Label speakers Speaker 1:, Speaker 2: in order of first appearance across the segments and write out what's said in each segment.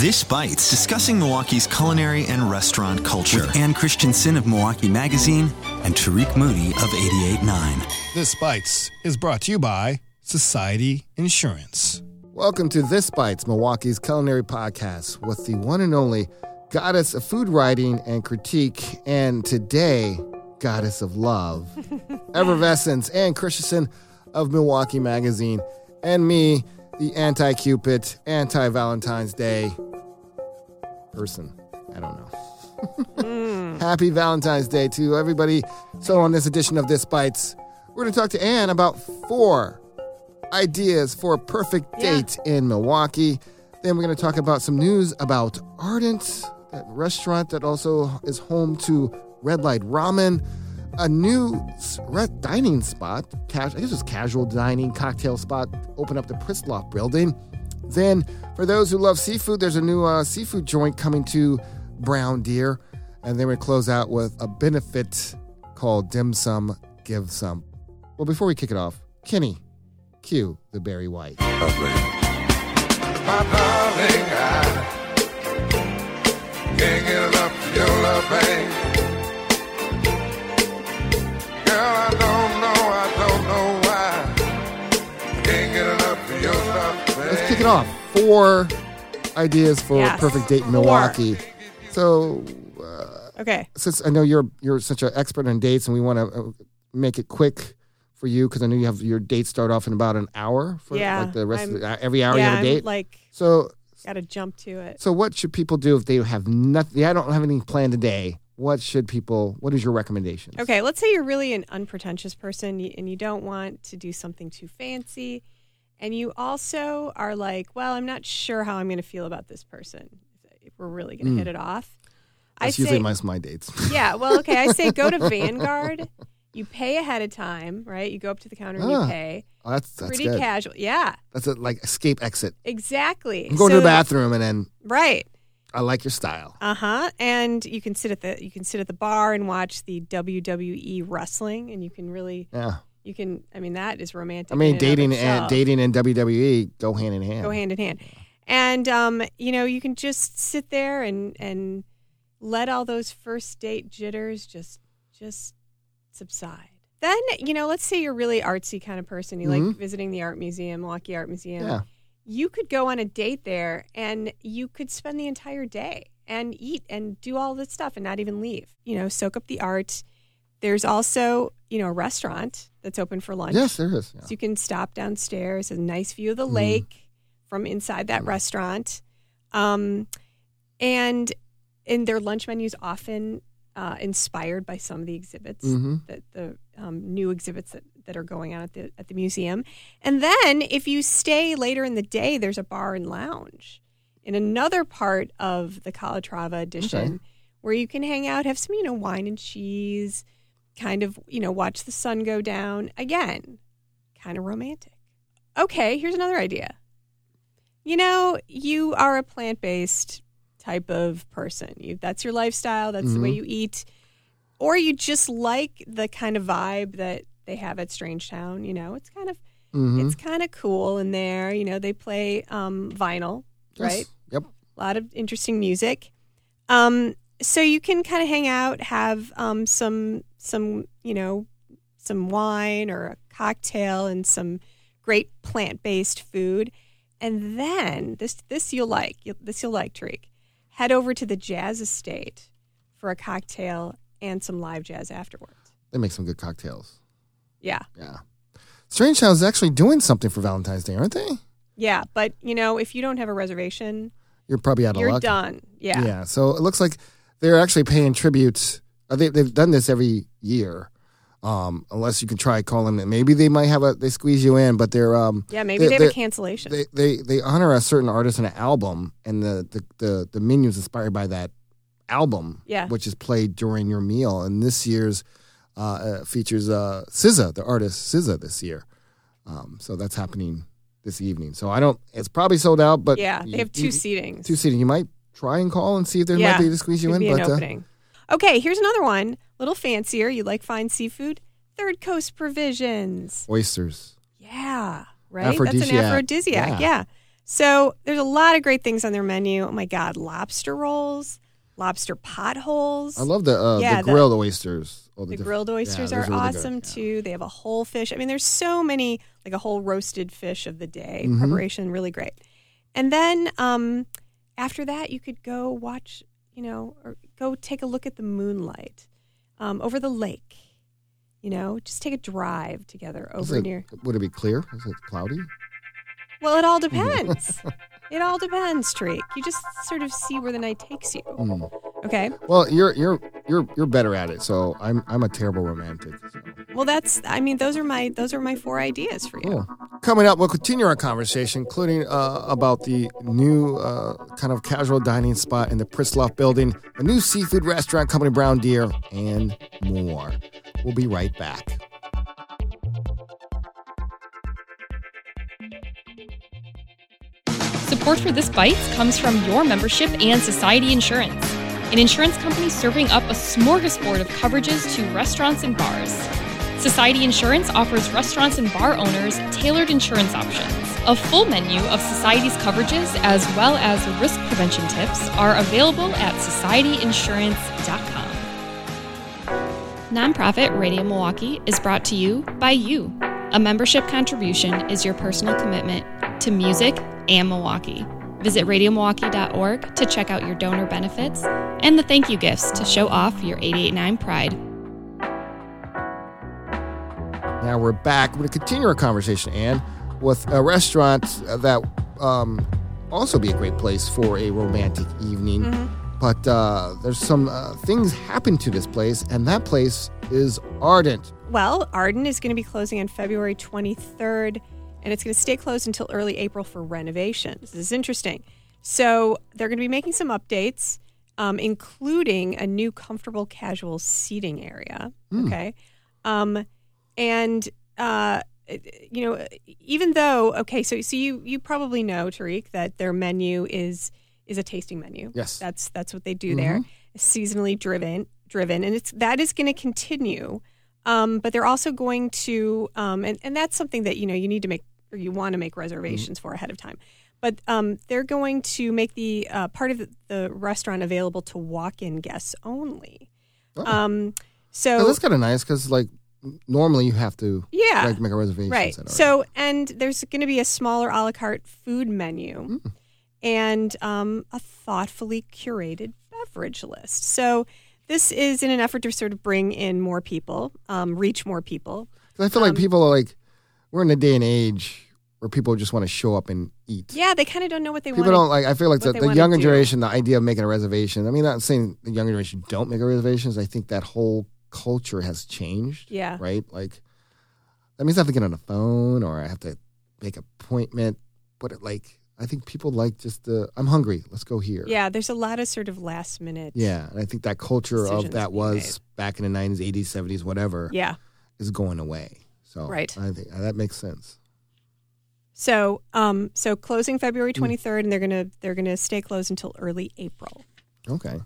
Speaker 1: This Bites, discussing Milwaukee's culinary and restaurant culture.
Speaker 2: With Ann Christensen of Milwaukee Magazine and Tariq Moody of 88.9.
Speaker 3: This Bites is brought to you by Society Insurance.
Speaker 4: Welcome to This Bites, Milwaukee's culinary podcast with the one and only goddess of food writing and critique, and today, goddess of love, effervescence, Ann Christensen of Milwaukee Magazine, and me, the anti Cupid, anti Valentine's Day person. I don't know. Hmm. Happy Valentine's Day to everybody. So, on this edition of This Bites, we're going to talk to Anne about four ideas for a perfect
Speaker 5: Yeah.
Speaker 4: in Milwaukee. Then we're going to talk about some news about Ardent, that restaurant that also is home to Red Light Ramen, a new dining spot, I guess it's casual dining cocktail spot, open up the Pritzlaff building. Then, for those who love seafood, there's a new uh, seafood joint coming to Brown Deer. And then we close out with a benefit called Dim Sum, Give Some. Well, before we kick it off, Kenny, cue the Barry White. Off. Four ideas for
Speaker 5: Yes.
Speaker 4: a perfect date in
Speaker 5: Four.
Speaker 4: Milwaukee. So,
Speaker 5: Okay.
Speaker 4: since I know you're you're such an expert on dates, and we want to uh, make it quick for you because I know you have your dates start off in about an hour for
Speaker 5: Yeah,
Speaker 4: like the rest of
Speaker 5: I'm-
Speaker 4: the, uh, every hour
Speaker 5: yeah,
Speaker 4: you have a
Speaker 5: I'm
Speaker 4: date.
Speaker 5: like
Speaker 4: so,
Speaker 5: got to jump to it.
Speaker 4: so what should people do if they have nothing? I don't have anything planned today. What should people? What is your recommendation?
Speaker 5: Okay, let's say you're really an unpretentious person and you don't want to do something too fancy. And you also are like, well, I'm not sure how I'm going to feel about this person. If we're really going to hit it off.
Speaker 4: That's
Speaker 5: I
Speaker 4: usually
Speaker 5: say,
Speaker 4: my, my dates.
Speaker 5: yeah, well, okay. I say go to Vanguard. You pay ahead of time, right? You go up to the counter and
Speaker 4: Ah,
Speaker 5: you pay.
Speaker 4: Oh, that's that's
Speaker 5: Pretty
Speaker 4: good.
Speaker 5: casual. Yeah,
Speaker 4: That's a like escape exit.
Speaker 5: exactly.
Speaker 4: I'm going to the bathroom and then
Speaker 5: Right.
Speaker 4: I like your style.
Speaker 5: Uh huh. And you can sit at the you can sit at the bar and watch the WWE wrestling, and you can really
Speaker 4: Yeah.
Speaker 5: You can. I mean, that is romantic.
Speaker 4: I mean,
Speaker 5: and
Speaker 4: dating and dating and WWE go hand in hand.
Speaker 5: go hand in hand, and um, you know, you can just sit there and and let all those first date jitters just just subside. Then you know, let's say you're a really artsy kind of person. You like visiting the art museum, Milwaukee Art Museum.
Speaker 4: Mm-hmm. Yeah.
Speaker 5: you could go on a date there and you could spend the entire day and eat and do all this stuff and not even leave. You know, soak up the art. There's also, you know, a restaurant that's open for lunch.
Speaker 4: Yes, there is. Yeah.
Speaker 5: So you can stop downstairs, a nice view of
Speaker 4: Mm-hmm.
Speaker 5: the lake from inside that restaurant. Um, and and their lunch menu is often uh, inspired by some of the exhibits
Speaker 4: Mhm.
Speaker 5: that the um, new exhibits that, that are going on at the at the museum. And then if you stay later in the day, there's a bar and lounge in another part of the Calatrava edition
Speaker 4: Okay.
Speaker 5: where you can hang out, have some you know wine and cheese, kind of you know watch the sun go down. Again, kind of romantic. Okay, here's another idea. You know, you are a plant based type of person. You, that's your lifestyle. That's the way
Speaker 4: Mm-hmm.
Speaker 5: you eat, or you just like the kind of vibe that they have at Strange Town, You know, it's kind of
Speaker 4: Mhm.
Speaker 5: it's kind of cool in there. You know, they play um, vinyl,
Speaker 4: Yes.
Speaker 5: right?
Speaker 4: Yep.
Speaker 5: A lot of interesting music. Um, so you can kind of hang out, have um, some some you know some wine or a cocktail and some great plant based food, and then this this you'll like You'll- this you'll like Tariq. Head over to the Jazz Estate for a cocktail and some live jazz afterwards.
Speaker 4: They make some good cocktails.
Speaker 5: Yeah,
Speaker 4: Yeah. Strange Town is actually doing something for Valentine's Day, aren't they?
Speaker 5: yeah, but you know if you don't have a reservation,
Speaker 4: You're probably out of luck.
Speaker 5: you're done. Yeah.
Speaker 4: Yeah. So it looks like they're actually paying tribute. They, they've done this every year. Um, unless you can try calling it. Maybe they might have a they squeeze you in, but they're um
Speaker 5: Yeah, maybe
Speaker 4: they-
Speaker 5: they have a cancellation.
Speaker 4: they, they they honor a certain artist in an album, and the the the, the menu is inspired by that album,
Speaker 5: Yeah.
Speaker 4: which is played during your meal. And this year's uh, uh, features uh, SZA, the artist SZA, this year. Um, so that's happening this evening. So I don't. It's probably sold out, but
Speaker 5: yeah, they
Speaker 4: you-
Speaker 5: have two
Speaker 4: you-
Speaker 5: seatings.
Speaker 4: two seating. You might try and call and see if there
Speaker 5: yeah,
Speaker 4: might be to squeeze you in. But uh,
Speaker 5: opening. Okay, here's another one. little fancier. You like fine seafood? Third Coast Provisions.
Speaker 4: oysters.
Speaker 5: Yeah, right. That's an
Speaker 4: Aphrodisiac. Yeah.
Speaker 5: Yeah. So there's a lot of great things on their menu. Oh my God, lobster rolls, lobster potholes.
Speaker 4: I love the uh,
Speaker 5: Yeah,
Speaker 4: the
Speaker 5: the-
Speaker 4: grilled oysters. All
Speaker 5: the
Speaker 4: diff-
Speaker 5: grilled oysters
Speaker 4: those
Speaker 5: are
Speaker 4: really good.
Speaker 5: awesome
Speaker 4: Yeah.
Speaker 5: too. They have a whole fish. I mean, there's so many, like a whole roasted fish of the day
Speaker 4: Mhm.
Speaker 5: preparation, really great. And then um, after that, you could go watch, you know, or go take a look at the moonlight um, over the lake. You know, just take a drive together over
Speaker 4: it-
Speaker 5: near.
Speaker 4: Would it be clear? Is it cloudy?
Speaker 5: Well, it all depends. it all depends, Treek. You just sort of see where the night takes you.
Speaker 4: Mm.
Speaker 5: Okay.
Speaker 4: Well, you're you're you're you're better at it. So I'm I'm a terrible romantic. So.
Speaker 5: Well, that's. I mean, those are my those are my four ideas for you.
Speaker 4: Cool. Coming up, we'll continue our conversation, including uh, about the new uh, kind of casual dining spot in the Pritzlaff building, a new seafood restaurant company, Brown Deer, and more. We'll be right back.
Speaker 6: Support for This Bites comes from your membership and Society Insurance, an insurance company serving up a smorgasbord of coverages to restaurants and bars. Society Insurance offers restaurants and bar owners tailored insurance options. A full menu of Society's coverages, as well as risk prevention tips, are available at societyinsurance.com. Nonprofit Radio Milwaukee is brought to you by you. A membership contribution is your personal commitment to music and Milwaukee. Visit radiomilwaukee.org to check out your donor benefits and the thank you gifts to show off your 889 pride.
Speaker 4: Now we're back. We're going to continue our conversation, Anne, with a restaurant that um, also be a great place for a romantic evening. But uh, there's some uh, things happen to this place, and that place is Ardent.
Speaker 5: Well, Arden is going to be closing on February 23rd, and it's going to stay closed until early April for renovations. This is interesting. So they're going to be making some updates, um, including a new comfortable casual seating area. Okay. Um, and, uh, you know, even though, okay, so, so you, you probably know, Tariq, that their menu is is a tasting menu.
Speaker 4: Yes.
Speaker 5: That's that's what they do there. Seasonally driven driven. And it's that is going to continue. Um, but they're also going to, um, and, and that's something that, you know, you need to make, or you want to make reservations for ahead of time. But um, they're going to make the uh, part of the, the restaurant available to walk-in guests only.
Speaker 4: Oh.
Speaker 5: Um,
Speaker 4: So
Speaker 5: so
Speaker 4: that's kind of nice because, like, normally you have to
Speaker 5: yeah,
Speaker 4: like make a reservation.
Speaker 5: right. So, and there's going to be a smaller a la carte food menu
Speaker 4: Mm.
Speaker 5: and um, a thoughtfully curated beverage list. So, this is in an effort to sort of bring in more people, um, reach more people.
Speaker 4: I feel
Speaker 5: um,
Speaker 4: like people are like, we're in a day and age where people just want to show up and eat.
Speaker 5: Yeah, they kind of don't know what they want
Speaker 4: People
Speaker 5: want.
Speaker 4: don't like. I feel like the, the younger generation, the idea of making a reservation. I mean, not saying the younger generation don't make a reservations. I think that whole culture has changed.
Speaker 5: Yeah.
Speaker 4: Right. Like that means I have to get on the phone or I have to make an appointment. But it, like, I think people like just the. I'm hungry. Let's go here.
Speaker 5: Yeah, there's a lot of sort of last minute.
Speaker 4: Yeah, and I think that culture of that was back in the 90s, 80s, 70s, whatever,
Speaker 5: Yeah.
Speaker 4: is going away. So
Speaker 5: Right.
Speaker 4: I think that makes sense.
Speaker 5: So, um, so closing February
Speaker 4: Hmm.
Speaker 5: 23rd, and they're gonna they're gonna stay closed until early April
Speaker 4: Okay,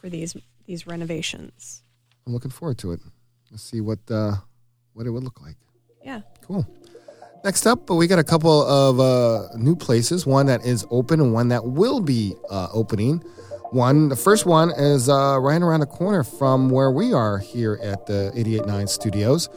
Speaker 5: for these these renovations.
Speaker 4: I'm looking forward to it. Let's see what uh, what it would look like.
Speaker 5: Yeah.
Speaker 4: Cool. Next up, we got a couple of uh, new places. One that is open and one that will be uh, opening. One, the first one is uh, right around the corner from where we are here at the 889 Studios.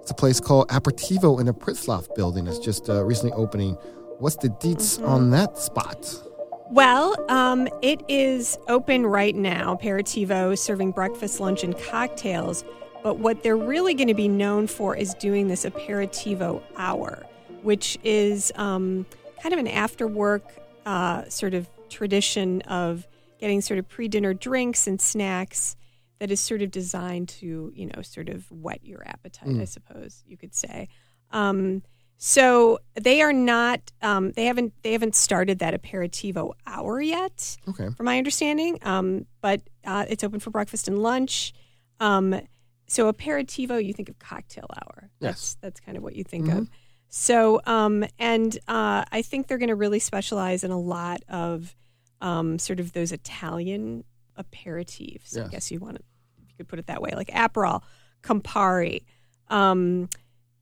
Speaker 4: It's a place called Aperitivo in the Pritzlaff building. It's just uh, recently opening. What's the deets on that spot?
Speaker 5: Well, um, it is open right now. Aperitivo serving breakfast, lunch, and cocktails. But what they're really going to be known for is doing this aperitivo hour, which is um, kind of an after work uh, sort of tradition of getting sort of pre dinner drinks and snacks that is sort of designed to, you know, sort of whet your appetite, I suppose you could say. Um, so they are not. Um, they haven't. They haven't started that aperitivo hour yet,
Speaker 4: Okay.
Speaker 5: from my understanding. Um, but uh, it's open for breakfast and lunch. Um, so aperitivo, you think of cocktail hour. That's that's kind of what you think of. So um, and uh, I think they're going to really specialize in a lot of um, sort of those Italian aperitifs. I guess you want to, you could put it that way, like Aperol, Campari. Um,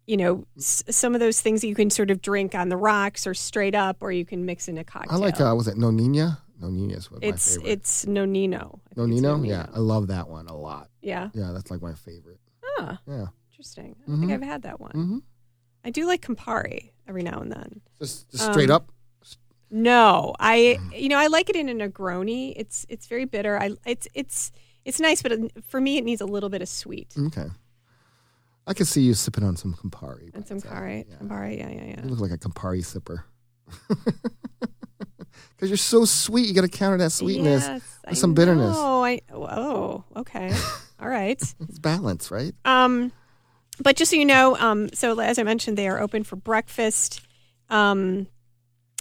Speaker 5: you know, s- some of those things that you can sort of drink on the rocks or straight up, or you can mix in a cocktail.
Speaker 4: I like uh, was it Nonina? Nonina is what my
Speaker 5: it's
Speaker 4: favorite.
Speaker 5: it's Nonino. I think it's
Speaker 4: Nonino? Yeah, I love that one a lot.
Speaker 5: Yeah.
Speaker 4: Yeah, that's like my favorite.
Speaker 5: Ah,
Speaker 4: Yeah.
Speaker 5: interesting. I don't think
Speaker 4: Mhm.
Speaker 5: I've had that one.
Speaker 4: Mm-hmm.
Speaker 5: I do like Campari every now and then.
Speaker 4: Just, just straight
Speaker 5: Um,
Speaker 4: up.
Speaker 5: No, I you know I like it in a Negroni. It's it's very bitter. I it's it's it's nice, but for me it needs a little bit of sweet
Speaker 4: Okay. I could see you sipping on some Campari.
Speaker 5: and some
Speaker 4: So,
Speaker 5: Campari.
Speaker 4: yeah.
Speaker 5: Campari, yeah, yeah,
Speaker 4: You look like a Campari sipper. Because you're so sweet, you got to counter that sweetness
Speaker 5: Yes,
Speaker 4: with some bitterness.
Speaker 5: Oh, I oh okay, all right.
Speaker 4: It's balance, right?
Speaker 5: Um, but just so you know, um, so as I mentioned, they are open for breakfast. Um,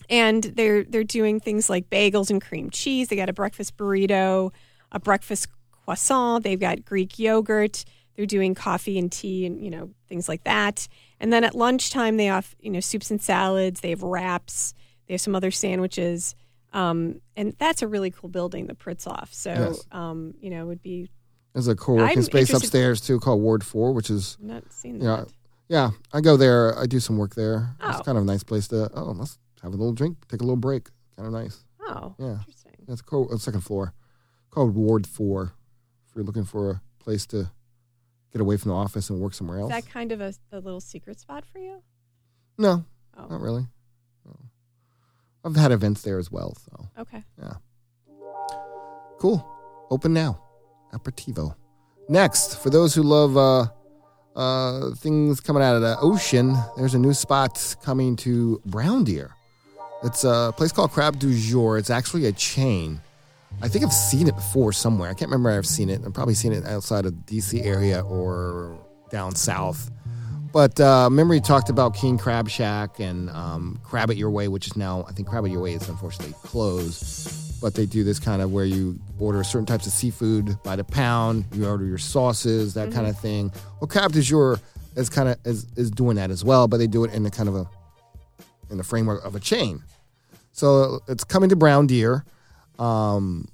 Speaker 5: and they're they're doing things like bagels and cream cheese. They got a breakfast burrito, a breakfast croissant. They've got Greek yogurt. They're doing coffee and tea and you know things like that. And then at lunchtime, they have you know soups and salads. They have wraps. They have some other sandwiches. Um, and that's a really cool building, the Pritzlaff. So
Speaker 4: Yes.
Speaker 5: um, you know, it would be
Speaker 4: There's a cool working
Speaker 5: I'm
Speaker 4: space
Speaker 5: interested-
Speaker 4: upstairs too called Ward Four, which is
Speaker 5: I'm not
Speaker 4: Yeah.
Speaker 5: that.
Speaker 4: yeah. I go there. I do some work there. It's
Speaker 5: Oh.
Speaker 4: kind of a nice place to. Oh, let's have a little drink, take a little break. Kind of nice.
Speaker 5: Oh,
Speaker 4: Yeah.
Speaker 5: interesting.
Speaker 4: That's co- uh, second floor, called Ward Four. If you're looking for a place to get away from the office and work somewhere else.
Speaker 5: Is that kind of a, a little secret spot for you?
Speaker 4: no,
Speaker 5: Oh,
Speaker 4: not really. No. I've had events there as well. So
Speaker 5: okay.
Speaker 4: Yeah, cool. Open now. Aperitivo. Next, for those who love uh, uh, things coming out of the ocean, there's a new spot coming to Brown Deer. It's a place called Crab du Jour. It's actually a chain. I think I've seen it before somewhere. I can't remember I've seen it. I've probably seen it outside of DC area or down south. But uh, he talked about King Crab Shack and um, Crab It Your Way, which is now, I think Crab It Your Way is unfortunately closed. But they do this kind of where you order certain types of seafood by the pound, you order your sauces, that kind of thing. Well, Crab du Jour is kind of is, is doing that as well, but they do it in the kind of a in the framework of a chain. So it's coming to Brown Deer. Um,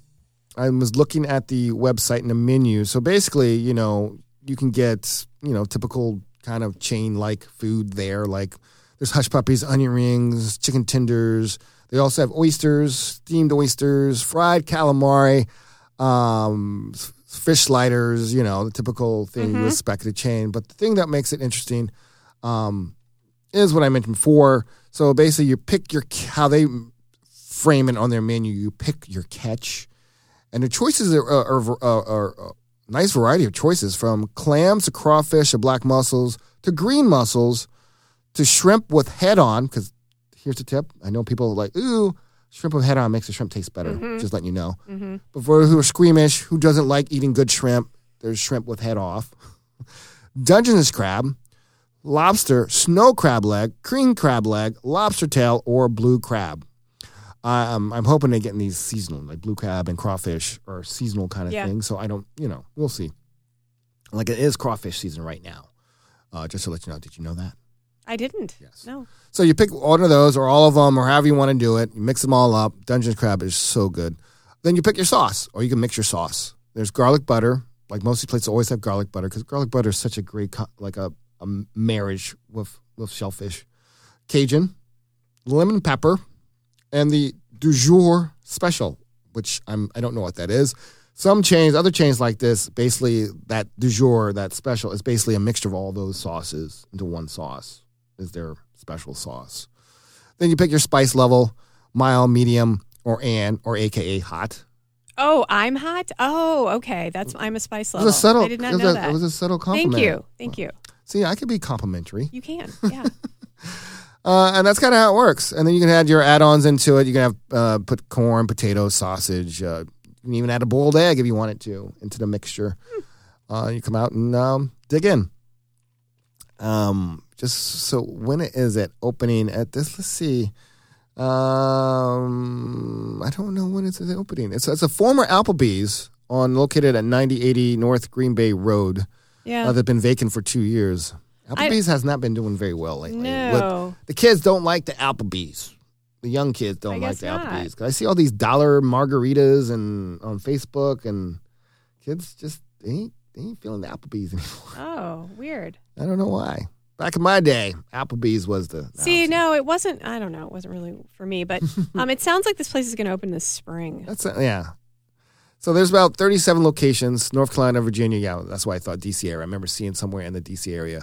Speaker 4: I was looking at the website and the menu. So basically, you know, you can get, you know, typical kind of chain like food there. Like there's hush puppies, onion rings, chicken tenders. They also have oysters, steamed oysters, fried calamari, um, fish sliders, you know, the typical thing you expect at a chain. But the thing that makes it interesting um, is what I mentioned before. So basically, you pick your how they frame it on their menu. You pick your catch, and the choices are, are, are, are a uh, nice variety of choices from clams to crawfish to black mussels to green mussels to shrimp with head on. Because here's the tip: I know people are like ooh. Shrimp with head on makes the shrimp taste better. Mm-hmm. Just letting you know. Mm-hmm. But for those who are squeamish, who doesn't like eating good shrimp, there's shrimp with head off. Dungeness crab, lobster, snow crab leg, cream crab leg, lobster tail, or blue crab. Um, I'm hoping they get in these seasonal, like blue crab and crawfish, or seasonal kind of
Speaker 5: Yeah.
Speaker 4: thing. So I don't, you know, we'll see. Like it is crawfish season right now. Uh, just to let you know, did you know that?
Speaker 5: I didn't.
Speaker 4: Yes.
Speaker 5: No.
Speaker 4: So you pick one of those or all of them or however you want to do it. You mix them all up. Dungeon crab is so good. Then you pick your sauce or you can mix your sauce. There's garlic butter. Like most places always have garlic butter because garlic butter is such a great co- like a, a marriage with with shellfish. Cajun, lemon pepper, and the du jour special, which I'm I don't know what that is. Some chains, other chains like this, basically that du jour, that special, is basically a mixture of all those sauces into one sauce. Is their special sauce. Then you pick your spice level, mild, medium, or an, or AKA hot.
Speaker 5: Oh, I'm hot. Oh, okay. That's I'm a spice
Speaker 4: It
Speaker 5: level.
Speaker 4: was a subtle.
Speaker 5: I did not
Speaker 4: it was
Speaker 5: know
Speaker 4: a,
Speaker 5: that.
Speaker 4: It was a subtle compliment.
Speaker 5: Thank you. Thank you.
Speaker 4: See, I could be complimentary.
Speaker 5: You can. Yeah.
Speaker 4: Uh, and that's kind of how it works. And then you can add your add-ons into it. You can have uh, put corn, potatoes, sausage. Uh, you can even add a boiled egg if you wanted to into the mixture. Uh, you come out and um, dig in. Um, just so when it is it opening at this? Let's see. Um, I don't know when it's opening. It's it's a former Applebee's on located at 9080 North Green Bay Road.
Speaker 5: Yeah.
Speaker 4: Uh, that's been vacant for two years. Applebee's has not been doing very well lately. With-
Speaker 5: no.
Speaker 4: the kids don't like the Applebee's. The young kids don't like the
Speaker 5: not.
Speaker 4: Applebee's. 'Cause I see all these dollar margaritas and on Facebook, and kids just they ain't they ain't feeling the Applebee's anymore.
Speaker 5: Oh, weird.
Speaker 4: I don't know why, Back in my day, Applebee's was the.
Speaker 5: See, no, it wasn't. I don't know. It wasn't really for me, but um, it sounds like this place is going to open this spring.
Speaker 4: That's a, yeah. So there's about 37 locations, North Carolina, Virginia. Yeah, that's why I thought DC area. I remember seeing somewhere in the DC area.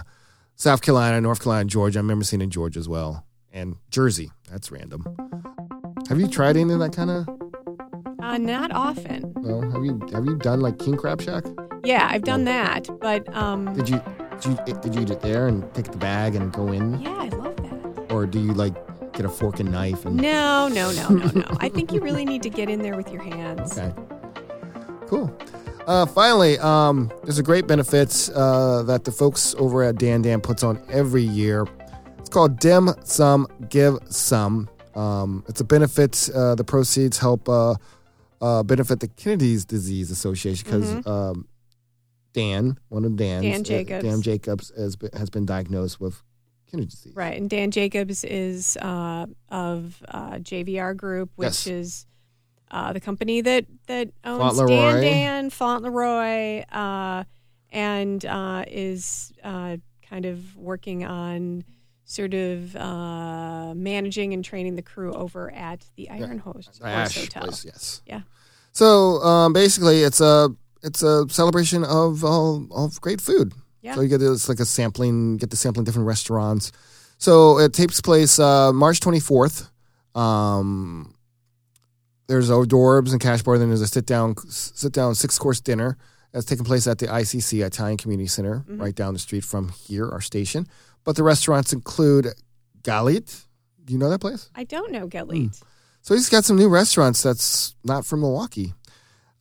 Speaker 4: South Carolina, North Carolina, Georgia. I remember seeing in Georgia as well. And Jersey. That's random. Have you tried any of that kind of?
Speaker 5: Uh, not often.
Speaker 4: No. Have you Have you done like King Crab Shack?
Speaker 5: Yeah, I've done that, but um,
Speaker 4: Did you Did you Did you eat it there and pick the bag and go in,
Speaker 5: yeah, I love that.
Speaker 4: or do you like get a fork and knife and?
Speaker 5: No, no, no, no, no. I think you really need to get in there with your hands.
Speaker 4: Okay. Cool. Uh, finally, um, there's a great benefit uh, that the folks over at Dan Dan puts on every year. It's called Dim Sum Give Some. Um, it's a benefit. Uh, the proceeds help uh, uh, benefit the Kennedy's Disease Association because um, Dan, one of Dan's,
Speaker 5: Mm-hmm. Dan
Speaker 4: uh,
Speaker 5: Jacobs.
Speaker 4: Dan Jacobs has been, has been diagnosed with Kennedy's disease.
Speaker 5: Right, and Dan Jacobs is uh, of uh, JVR Group, which
Speaker 4: Yes.
Speaker 5: is uh, the company that that owns
Speaker 4: Fauntleroy.
Speaker 5: Dan Dan Fauntleroy, uh, and uh, is uh, kind of working on sort of uh, managing and training the crew over at the Iron Horse,
Speaker 4: The
Speaker 5: Horse Hotel.
Speaker 4: place, yes.
Speaker 5: Yeah.
Speaker 4: So um, basically, it's a it's a celebration of all of great food.
Speaker 5: Yeah.
Speaker 4: So you get it's like a sampling, get to sampling different restaurants. So it takes place uh, March twenty fourth. Um, there's hors d'oeuvres and cash bar. Then there's a sit down sit down six course dinner that's taking place at the ICC Italian Community Center, right down the street from here, our station. But the restaurants include Galit. Do you know that place?
Speaker 5: I don't know Galit.
Speaker 4: So he's got some new restaurants that's not from Milwaukee.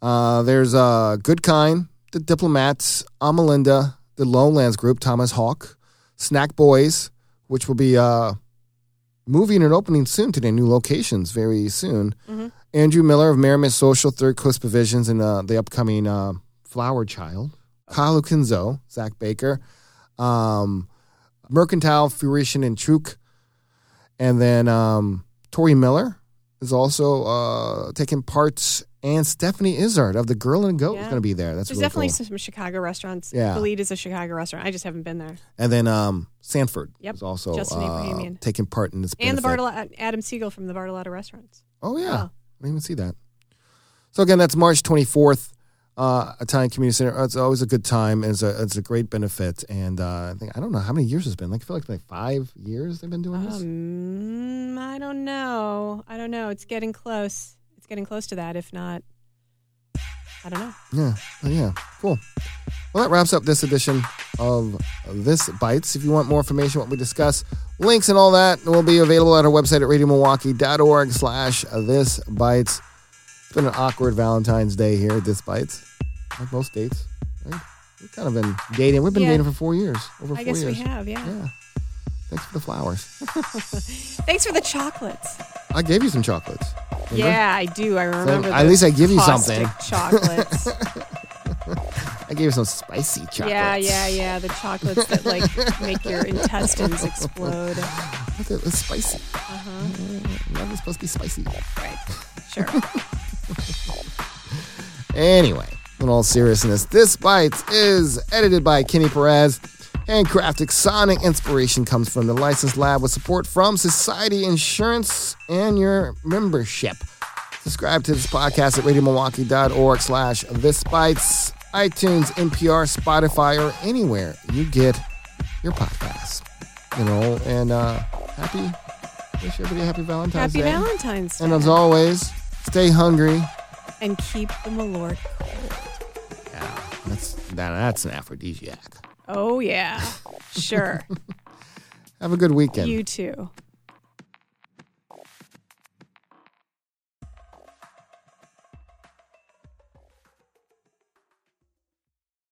Speaker 4: Uh, there's uh, Good Kind, The Diplomats, Amalinda, The Lowlands Group, Thomas Hawk, Snack Boys, which will be uh, moving and opening soon to their new locations very soon. Andrew Miller of Merriment Social, Third Coast Provisions, and uh, the upcoming uh, Flower Child. Kyle Kinzo, Zach Baker, um, Mercantile, Fruition, and Truk. And then um, Tory Miller is also uh, taking parts, and Stephanie Izard of the Girl and Goat is going to be there. That's
Speaker 5: There's
Speaker 4: really
Speaker 5: definitely
Speaker 4: cool.
Speaker 5: some Chicago restaurants.
Speaker 4: Yeah.
Speaker 5: Galit is a Chicago restaurant. I just haven't been there.
Speaker 4: And then um, Sanford
Speaker 5: Yep.
Speaker 4: is also uh, taking part in this.
Speaker 5: And the
Speaker 4: benefit.
Speaker 5: Bartolo- Adam Siegel from the Bartolotta Restaurants.
Speaker 4: Oh yeah,
Speaker 5: Wow.
Speaker 4: I didn't even see that. So again, that's March 24th, uh, Italian Community Center. It's always a good time. It's a it's a great benefit, and uh, I think I don't know how many years it's been. Like I feel like like five years they've been doing this.
Speaker 5: Um, I don't know. I don't know. It's getting close. It's getting close to that. If not, I don't know.
Speaker 4: Yeah, Oh, yeah, cool. Well, that wraps up this edition of This Bites. If you want more information, what we discuss, links and all that will be available at our website at radiomilwaukee.org slash This Bites. It's been an awkward Valentine's Day here at This Bites, like most dates. Right? We've kind of been dating. We've been
Speaker 5: Yeah.
Speaker 4: dating for four years, over
Speaker 5: I
Speaker 4: four
Speaker 5: guess
Speaker 4: years.
Speaker 5: we have. Yeah.
Speaker 4: Yeah. Thanks for the flowers.
Speaker 5: Thanks for the chocolates.
Speaker 4: I gave you some chocolates. Remember?
Speaker 5: Yeah, I do. I remember.
Speaker 4: at least I give you something.
Speaker 5: Chocolates.
Speaker 4: I gave you some spicy chocolates.
Speaker 5: yeah, yeah, yeah. The chocolates that like make your intestines explode.
Speaker 4: Look at it's spicy.
Speaker 5: Uh-huh.
Speaker 4: Love is supposed to be spicy.
Speaker 5: Right. Sure.
Speaker 4: Anyway, in all seriousness, this Bites is edited by Kenny Perez. Handcrafted sonic inspiration comes from the License Lab with support from Society Insurance and your membership. Subscribe to this podcast at radiomilwaukee.org slash this bites, iTunes, NPR, Spotify, or anywhere you get your podcasts. You know, and uh happy wish everybody a happy Valentine's
Speaker 5: Happy
Speaker 4: Day.
Speaker 5: Happy Valentine's Day.
Speaker 4: And as always, stay hungry.
Speaker 5: and keep the malort cold.
Speaker 4: Yeah, that's that, that's an aphrodisiac.
Speaker 5: Oh yeah. Sure.
Speaker 4: Have a good weekend.
Speaker 5: you too.